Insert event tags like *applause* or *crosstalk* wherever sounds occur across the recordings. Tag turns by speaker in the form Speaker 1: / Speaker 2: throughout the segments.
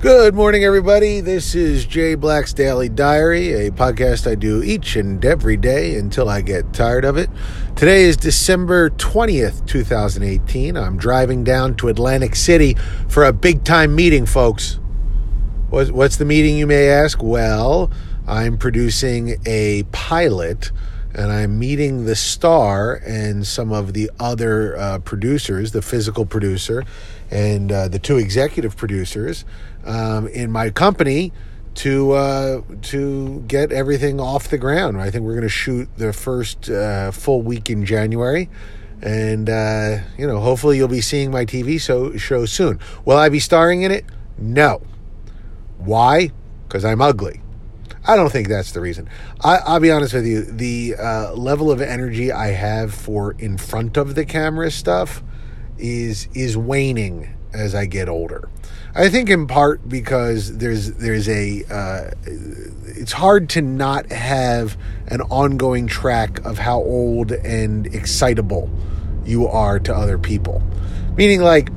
Speaker 1: Good morning, everybody. This is Jay Black's Daily Diary, a podcast I do each and every day until I get tired of it. Today is December 20th, 2018. I'm driving down to Atlantic City for a big time meeting, folks. What's the meeting, you may ask? Well, I'm producing a pilot and I'm meeting the star and some of the other uh, producers, the physical producer and uh, the two executive producers um, in my company to uh, to get everything off the ground. I think we're going to shoot the first uh, full week in January, and uh, you know, hopefully, you'll be seeing my TV so, show soon. Will I be starring in it? No. Why? Because I'm ugly. I don't think that's the reason. I, will be honest with you. The uh, level of energy I have for in front of the camera stuff is is waning as I get older. I think in part because there's there's a uh, it's hard to not have an ongoing track of how old and excitable you are to other people. Meaning, like,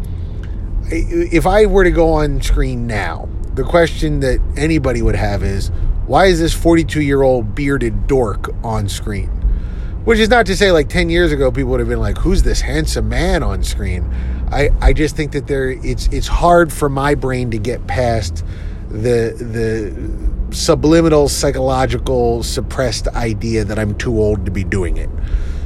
Speaker 1: if I were to go on screen now, the question that anybody would have is, why is this 42 year old bearded dork on screen? Which is not to say, like, 10 years ago, people would have been like, who's this handsome man on screen? I, I just think that there it's it's hard for my brain to get past the the subliminal psychological suppressed idea that I'm too old to be doing it.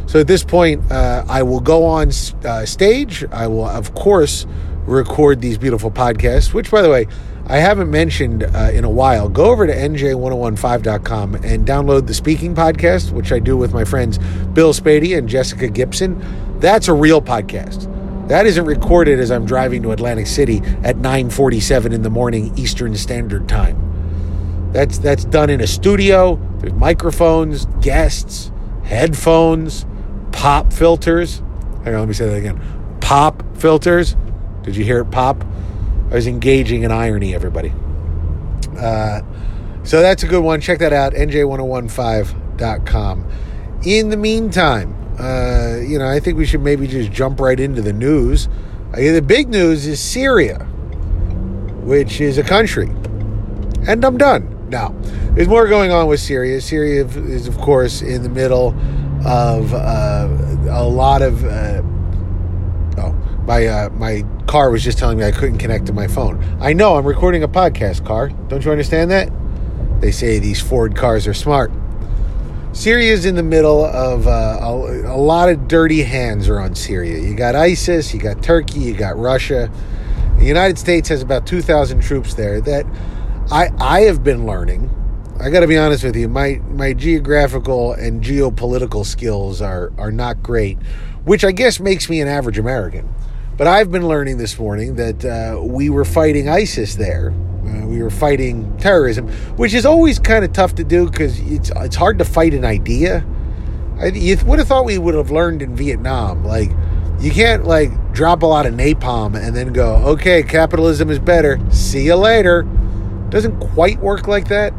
Speaker 1: So at this point, uh, I will go on uh, stage. I will, of course, record these beautiful podcasts, which, by the way, I haven't mentioned uh, in a while. Go over to nj1015.com and download the speaking podcast, which I do with my friends Bill Spadea and Jessica Gibson. That's a real podcast. That isn't recorded as I'm driving to Atlantic City at 9:47 in the morning Eastern Standard Time. That's that's done in a studio. There's microphones, guests, headphones, pop filters. Hang on, let me say that again. Pop filters. Did you hear it pop? I was engaging in irony, everybody. Uh, so that's a good one. Check that out, nj1015.com. In the meantime, uh, you know, I think we should maybe just jump right into the news. Uh, the big news is Syria, which is a country. And I'm done. Now, there's more going on with Syria. Syria is, of course, in the middle of uh, a lot of. My uh, my car was just telling me I couldn't connect to my phone. I know I'm recording a podcast, car. Don't you understand that? They say these Ford cars are smart. Syria is in the middle of uh, a, a, lot of dirty hands are on Syria. You got ISIS, you got Turkey, you got Russia. The United States has about 2,000 troops there that I, I have been learning. I got to be honest with you, my, my geographical and geopolitical skills are, are not great, which I guess makes me an average American. But I've been learning this morning that uh, we were fighting ISIS there uh, we were fighting terrorism, which is always kind of tough to do because it's it's hard to fight an idea. I, you would have thought we would have learned in Vietnam, like you can't like drop a lot of napalm and then go, okay, capitalism is better. See you later. Doesn't quite work like that.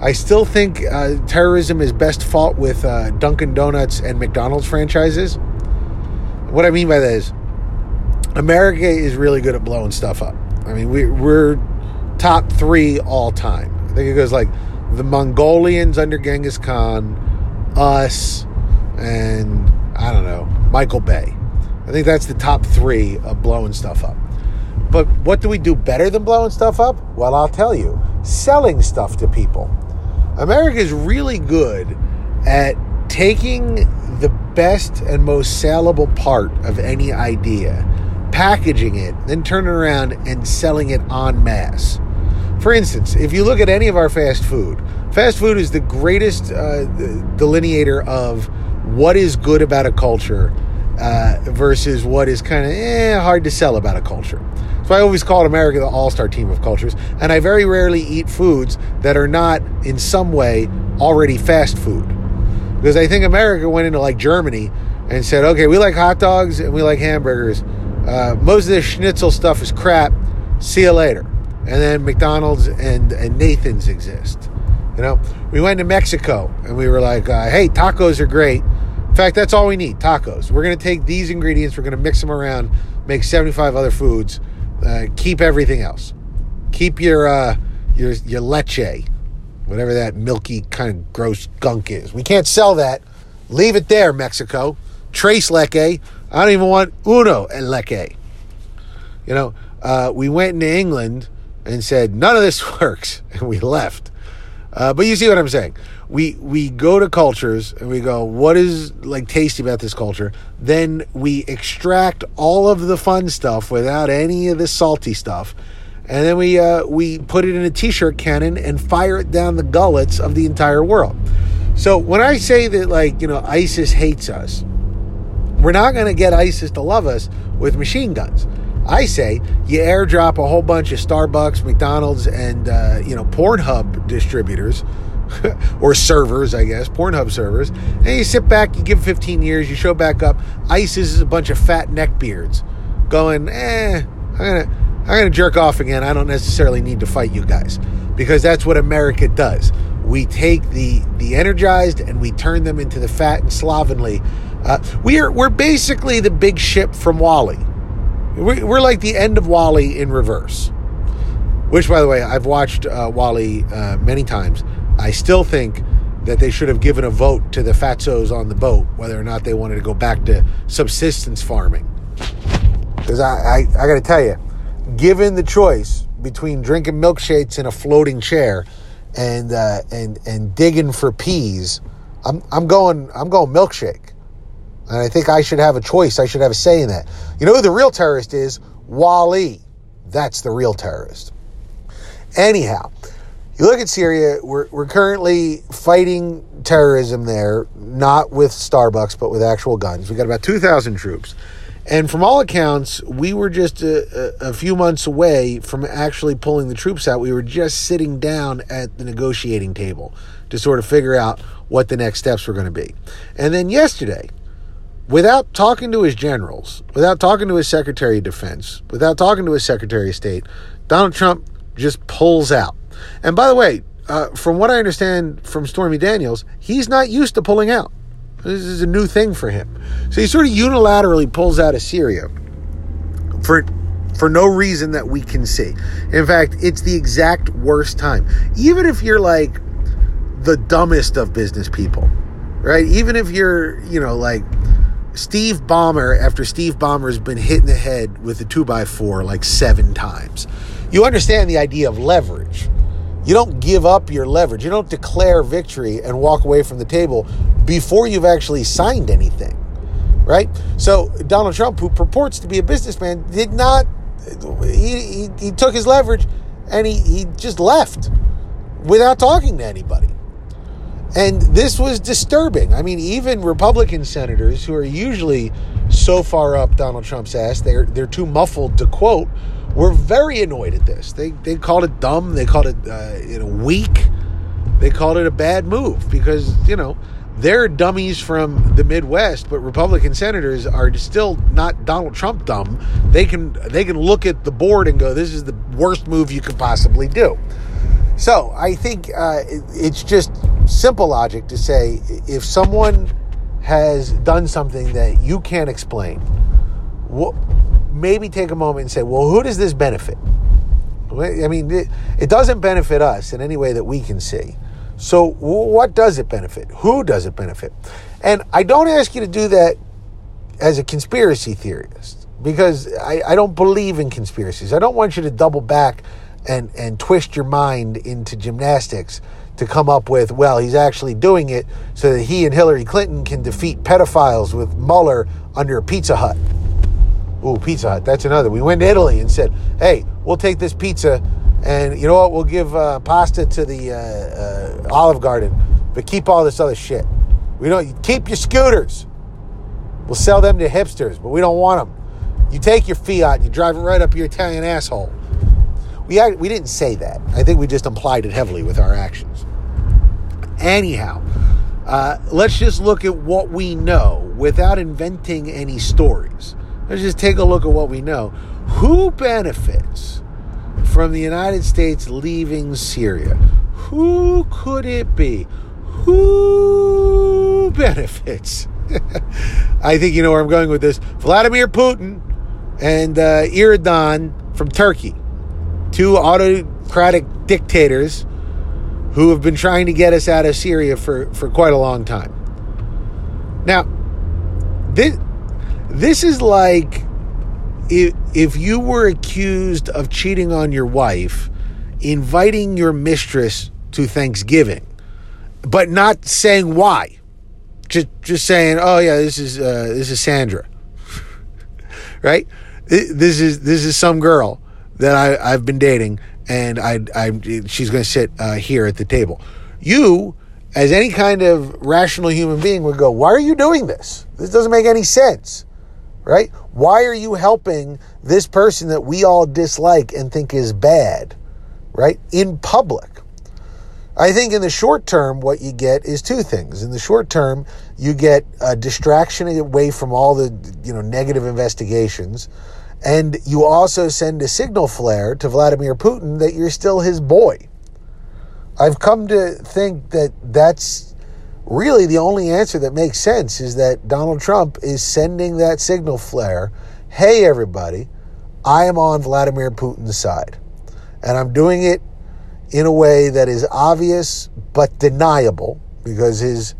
Speaker 1: I still think uh, terrorism is best fought with uh, Dunkin' Donuts and McDonald's franchises. What I mean by that is, America is really good at blowing stuff up. I mean, we, we're top three all time. I think it goes like the Mongolians under Genghis Khan, us, and I don't know, Michael Bay. I think that's the top three of blowing stuff up. But what do we do better than blowing stuff up? Well, I'll tell you selling stuff to people. America is really good at taking the best and most saleable part of any idea, packaging it, then turning around and selling it en masse. For instance, if you look at any of our fast food, fast food is the greatest uh, delineator of what is good about a culture uh, versus what is kind of eh, hard to sell about a culture. So I always call America the all-star team of cultures, and I very rarely eat foods that are not in some way already fast food. Because I think America went into like Germany and said, okay, we like hot dogs and we like hamburgers. Uh, most of this schnitzel stuff is crap. See you later and then McDonald's and, and Nathan's exist. You know, we went to Mexico and we were like, uh, hey, tacos are great. In fact, that's all we need tacos. We're going to take these ingredients, we're going to mix them around, make 75 other foods, uh, keep everything else. Keep your uh, your your leche, whatever that milky kind of gross gunk is. We can't sell that. Leave it there, Mexico. Tres leche. I don't even want uno and leche. You know, uh, we went into England and said none of this *laughs* works, and we left. Uh, but you see what I'm saying? We we go to cultures and we go, what is like tasty about this culture? Then we extract all of the fun stuff without any of the salty stuff, and then we uh, we put it in a t-shirt cannon and fire it down the gullets of the entire world. So when I say that, like you know, ISIS hates us, we're not going to get ISIS to love us with machine guns. I say you airdrop a whole bunch of Starbucks, McDonald's, and uh, you know Pornhub distributors *laughs* or servers, I guess, Pornhub servers, and you sit back, you give 15 years, you show back up. ISIS is a bunch of fat neckbeards going, eh, I'm gonna, I'm gonna jerk off again. I don't necessarily need to fight you guys because that's what America does. We take the the energized and we turn them into the fat and slovenly. Uh, we're we're basically the big ship from WALL-E. We're like the end of WALL-E in reverse. Which, by the way, I've watched uh, WALL-E uh, many times. I still think that they should have given a vote to the fatzos on the boat whether or not they wanted to go back to subsistence farming. Because I, I, I got to tell you, given the choice between drinking milkshakes in a floating chair and uh, and and digging for peas, I'm I'm going I'm going milkshake. And I think I should have a choice. I should have a say in that. You know who the real terrorist is? WALL-E. That's the real terrorist. Anyhow, you look at Syria, we're, we're currently fighting terrorism there, not with Starbucks, but with actual guns. We've got about 2,000 troops. And from all accounts, we were just a, a, a, few months away from actually pulling the troops out. We were just sitting down at the negotiating table to sort of figure out what the next steps were going to be. And then yesterday, without talking to his generals, without talking to his Secretary of Defense, without talking to his Secretary of State, Donald Trump just pulls out. And by the way, uh, from what I understand from Stormy Daniels, he's not used to pulling out. This is a new thing for him. So he sort of unilaterally pulls out of Syria for for no reason that we can see. In fact, it's the exact worst time. Even if you're like the dumbest of business people, right? Even if you're, you know, like Steve Ballmer, after Steve Ballmer's been hit in the head with a 2x4 like seven times, you understand the idea of leverage. You don't give up your leverage. You don't declare victory and walk away from the table before you've actually signed anything, right? So Donald Trump, who purports to be a businessman, did not. He, he, he took his leverage and he, he just left without talking to anybody. And this was disturbing. I mean, even Republican senators who are usually so far up Donald Trump's ass, they're they're too muffled to quote, were very annoyed at this. They they called it dumb. They called it uh, you know weak. They called it a bad move because you know they're dummies from the Midwest, but Republican senators are still not Donald Trump dumb. They can they can look at the board and go, "This is the worst move you could possibly do." So I think uh, it's just simple logic to say if someone has done something that you can't explain, maybe take a moment and say, well, who does this benefit? I mean, it doesn't benefit us in any way that we can see. So, what does it benefit? Who does it benefit? And I don't ask you to do that as a conspiracy theorist because I, I don't believe in conspiracies. I don't want you to double back and, and twist your mind into gymnastics to come up with, well, he's actually doing it so that he and Hillary Clinton can defeat pedophiles with Mueller under a Pizza Hut. Ooh, Pizza Hut, that's another. We went to Italy and said, hey, we'll take this pizza and you know what? We'll give uh, pasta to the uh, uh, Olive Garden, but keep all this other shit. We don't keep your scooters. We'll sell them to hipsters, but we don't want them. You take your Fiat and you drive it right up your Italian asshole. We, we didn't say that. I think we just implied it heavily with our actions. Anyhow, uh, let's just look at what we know without inventing any stories. Let's just take a look at what we know. Who benefits from the United States leaving Syria? Who could it be? Who benefits? *laughs* I think you know where I'm going with this. Vladimir Putin and uh, Erdogan from Turkey two autocratic dictators who have been trying to get us out of Syria for, for quite a long time. Now, this, this is like if, if you were accused of cheating on your wife, inviting your mistress to Thanksgiving, but not saying why. Just just saying, "Oh yeah, this is uh, this is Sandra." *laughs* right? This is this is some girl that I, I've been dating, and I, I she's going to sit uh, here at the table. You, as any kind of rational human being, would go, "Why are you doing this? This doesn't make any sense." Right? Why are you helping this person that we all dislike and think is bad? Right? In public. I think in the short term, what you get is two things. In the short term, you get a distraction away from all the you know negative investigations, and you also send a signal flare to Vladimir Putin that you're still his boy. I've come to think that that's really the only answer that makes sense is that Donald Trump is sending that signal flare hey, everybody, I am on Vladimir Putin's side. And I'm doing it in a way that is obvious but deniable because his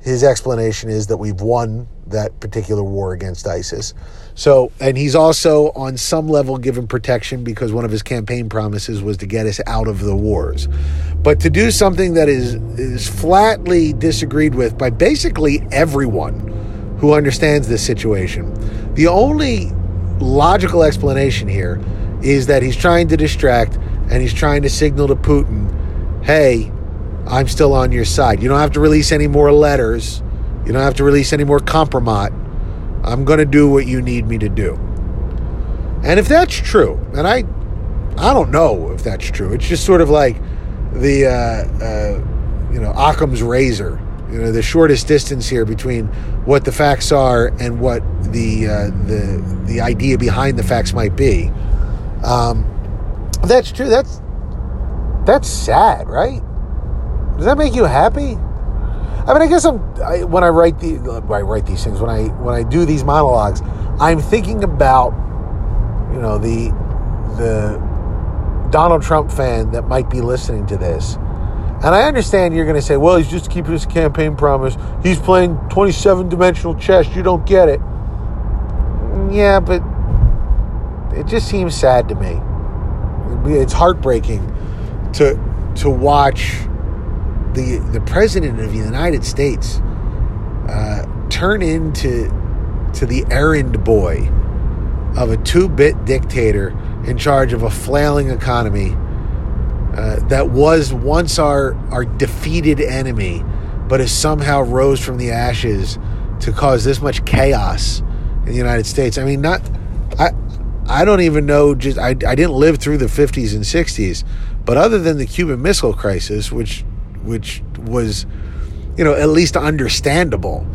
Speaker 1: his explanation is that we've won that particular war against ISIS. So, and he's also on some level given protection because one of his campaign promises was to get us out of the wars. But to do something that is is flatly disagreed with by basically everyone who understands this situation, the only logical explanation here is that he's trying to distract and he's trying to signal to Putin, "Hey, I'm still on your side. You don't have to release any more letters. You don't have to release any more compromise. I'm going to do what you need me to do. And if that's true, and I, I don't know if that's true. It's just sort of like the, uh, uh, you know, Occam's razor. You know, the shortest distance here between what the facts are and what the uh, the the idea behind the facts might be. Um, that's true. That's that's sad, right? Does that make you happy? I mean, I guess I'm I, when I write the I write these things when I when I do these monologues, I'm thinking about you know the the Donald Trump fan that might be listening to this. And I understand you're going to say, well, he's just keeping his campaign promise. He's playing 27 dimensional chess. You don't get it. Yeah, but it just seems sad to me. It's heartbreaking to to watch the the president of the United States uh, turn into to the errand boy of a two-bit dictator in charge of a flailing economy uh, that was once our our defeated enemy, but has somehow rose from the ashes to cause this much chaos in the United States. I mean, not I. I don't even know. Just I, I didn't live through the 50s and 60s, but other than the Cuban Missile Crisis, which which was, you know, at least understandable.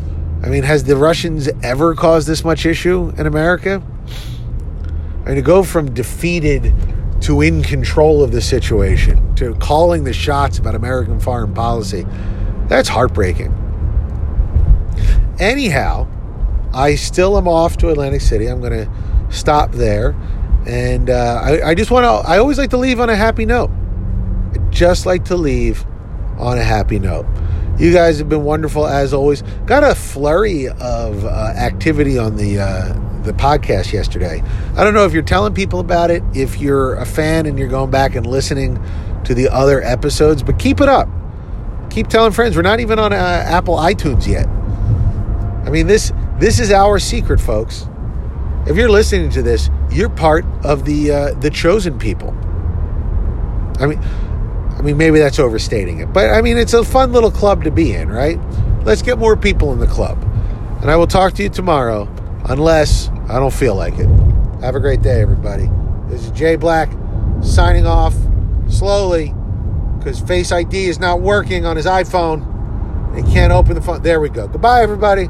Speaker 1: I mean, has the Russians ever caused this much issue in America? I mean, to go from defeated to in control of the situation to calling the shots about American foreign policy, that's heartbreaking. Anyhow, I still am off to Atlantic City. I'm going to stop there. And uh, I, I just want to, I always like to leave on a happy note. I just like to leave on a happy note. You guys have been wonderful as always. Got a flurry of uh, activity on the uh, the podcast yesterday. I don't know if you're telling people about it, if you're a fan and you're going back and listening to the other episodes, but keep it up. Keep telling friends. We're not even on uh, Apple iTunes yet. I mean this this is our secret, folks. If you're listening to this, you're part of the uh, the chosen people. I mean I mean, maybe that's overstating it, but I mean, it's a fun little club to be in, right? Let's get more people in the club. And I will talk to you tomorrow, unless I don't feel like it. Have a great day, everybody. This is Jay Black signing off slowly because Face ID is not working on his iPhone. He can't open the phone. There we go. Goodbye, everybody.